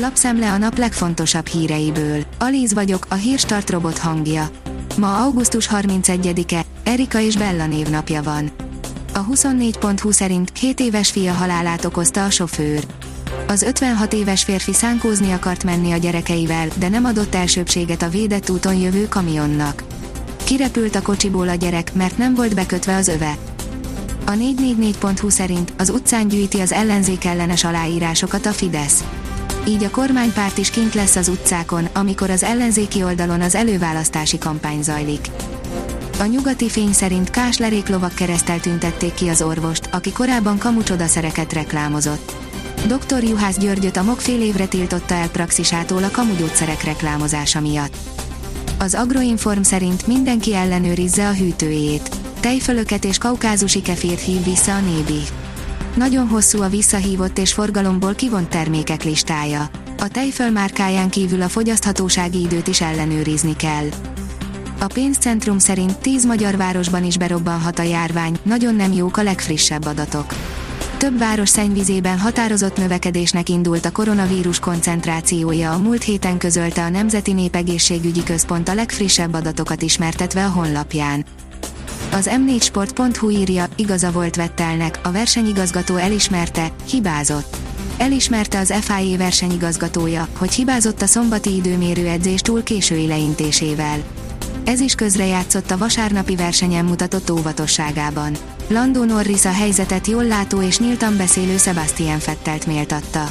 Lapszemle a nap legfontosabb híreiből. Alíz vagyok, a hírstart robot hangja. Ma augusztus 31-e, Erika és Bella névnapja van. A 24.20 szerint 7 éves fia halálát okozta a sofőr. Az 56 éves férfi szánkózni akart menni a gyerekeivel, de nem adott elsőbséget a védett úton jövő kamionnak. Kirepült a kocsiból a gyerek, mert nem volt bekötve az öve. A 444.hu szerint az utcán gyűjti az ellenzék ellenes aláírásokat a Fidesz. Így a kormánypárt is kint lesz az utcákon, amikor az ellenzéki oldalon az előválasztási kampány zajlik. A nyugati fény szerint Kás leréklovak keresztel tüntették ki az orvost, aki korábban kamucsodaszereket reklámozott. Dr. Juhász Györgyöt a MOG fél évre tiltotta el praxisától a kamugyógyszerek reklámozása miatt. Az Agroinform szerint mindenki ellenőrizze a hűtőjét. Tejfölöket és kaukázusi kefírt hív vissza a nébi. Nagyon hosszú a visszahívott és forgalomból kivont termékek listája. A tejföl márkáján kívül a fogyaszthatósági időt is ellenőrizni kell. A pénzcentrum szerint 10 magyar városban is berobbanhat a járvány, nagyon nem jók a legfrissebb adatok. Több város szennyvizében határozott növekedésnek indult a koronavírus koncentrációja, a múlt héten közölte a Nemzeti Népegészségügyi Központ a legfrissebb adatokat ismertetve a honlapján. Az m4sport.hu írja, igaza volt Vettelnek, a versenyigazgató elismerte, hibázott. Elismerte az FIA versenyigazgatója, hogy hibázott a szombati időmérő edzés túl késői leintésével. Ez is közrejátszott a vasárnapi versenyen mutatott óvatosságában. Landó Norris a helyzetet jól látó és nyíltan beszélő Sebastian Fettelt méltatta.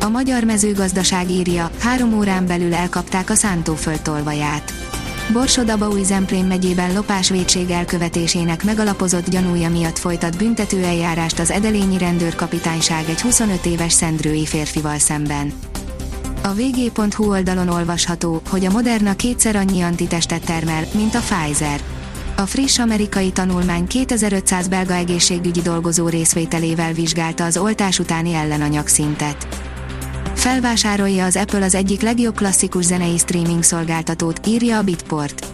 A magyar mezőgazdaság írja, három órán belül elkapták a szántóföld tolvaját. Borsod-Abaúj Zemplén megyében lopásvédség elkövetésének megalapozott gyanúja miatt folytat büntetőeljárást az Edelényi rendőrkapitányság egy 25 éves szendrői férfival szemben. A vg.hu oldalon olvasható, hogy a Moderna kétszer annyi antitestet termel, mint a Pfizer. A friss amerikai tanulmány 2500 belga egészségügyi dolgozó részvételével vizsgálta az oltás utáni ellenanyag szintet. Felvásárolja az Apple az egyik legjobb klasszikus zenei streaming szolgáltatót, írja a Bitport.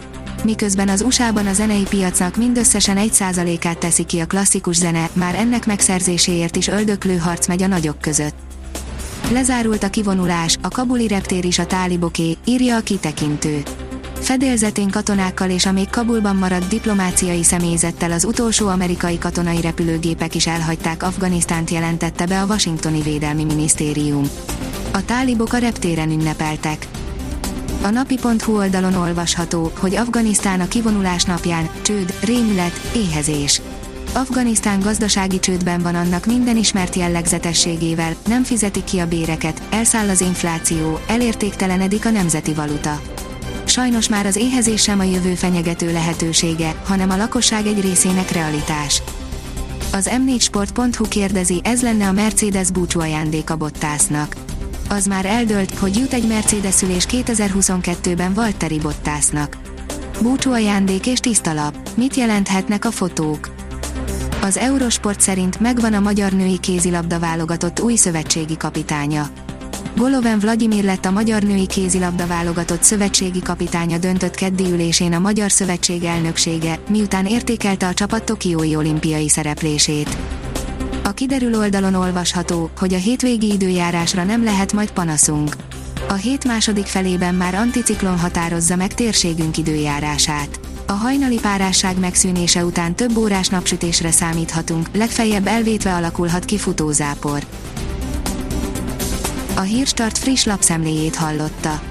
Miközben az USA-ban a zenei piacnak mindösszesen 1%-át teszi ki a klasszikus zene, már ennek megszerzéséért is öldöklő harc megy a nagyok között. Lezárult a kivonulás, a kabuli reptér is a táliboké, írja a kitekintő. Fedélzetén katonákkal és a még Kabulban maradt diplomáciai személyzettel az utolsó amerikai katonai repülőgépek is elhagyták Afganisztánt jelentette be a Washingtoni Védelmi Minisztérium. A tálibok a reptéren ünnepeltek. A napi.hu oldalon olvasható, hogy Afganisztán a kivonulás napján, csőd, rémület, éhezés. Afganisztán gazdasági csődben van annak minden ismert jellegzetességével, nem fizetik ki a béreket, elszáll az infláció, elértéktelenedik a nemzeti valuta. Sajnos már az éhezés sem a jövő fenyegető lehetősége, hanem a lakosság egy részének realitás. Az m4sport.hu kérdezi, ez lenne a Mercedes búcsú ajándéka Bottásznak. Az már eldölt, hogy jut egy Mercedes szülés 2022-ben Valtteri Bottásznak. Búcsú ajándék és tiszta lap. Mit jelenthetnek a fotók? Az Eurosport szerint megvan a magyar női kézilabda válogatott új szövetségi kapitánya. Goloven Vladimir lett a magyar női kézilabda válogatott szövetségi kapitánya döntött keddi ülésén a Magyar Szövetség elnöksége, miután értékelte a csapat Tokiói olimpiai szereplését. A kiderül oldalon olvasható, hogy a hétvégi időjárásra nem lehet majd panaszunk. A hét második felében már anticiklon határozza meg térségünk időjárását. A hajnali párásság megszűnése után több órás napsütésre számíthatunk, legfeljebb elvétve alakulhat ki futózápor. A Hírstart friss lapszemléjét hallotta.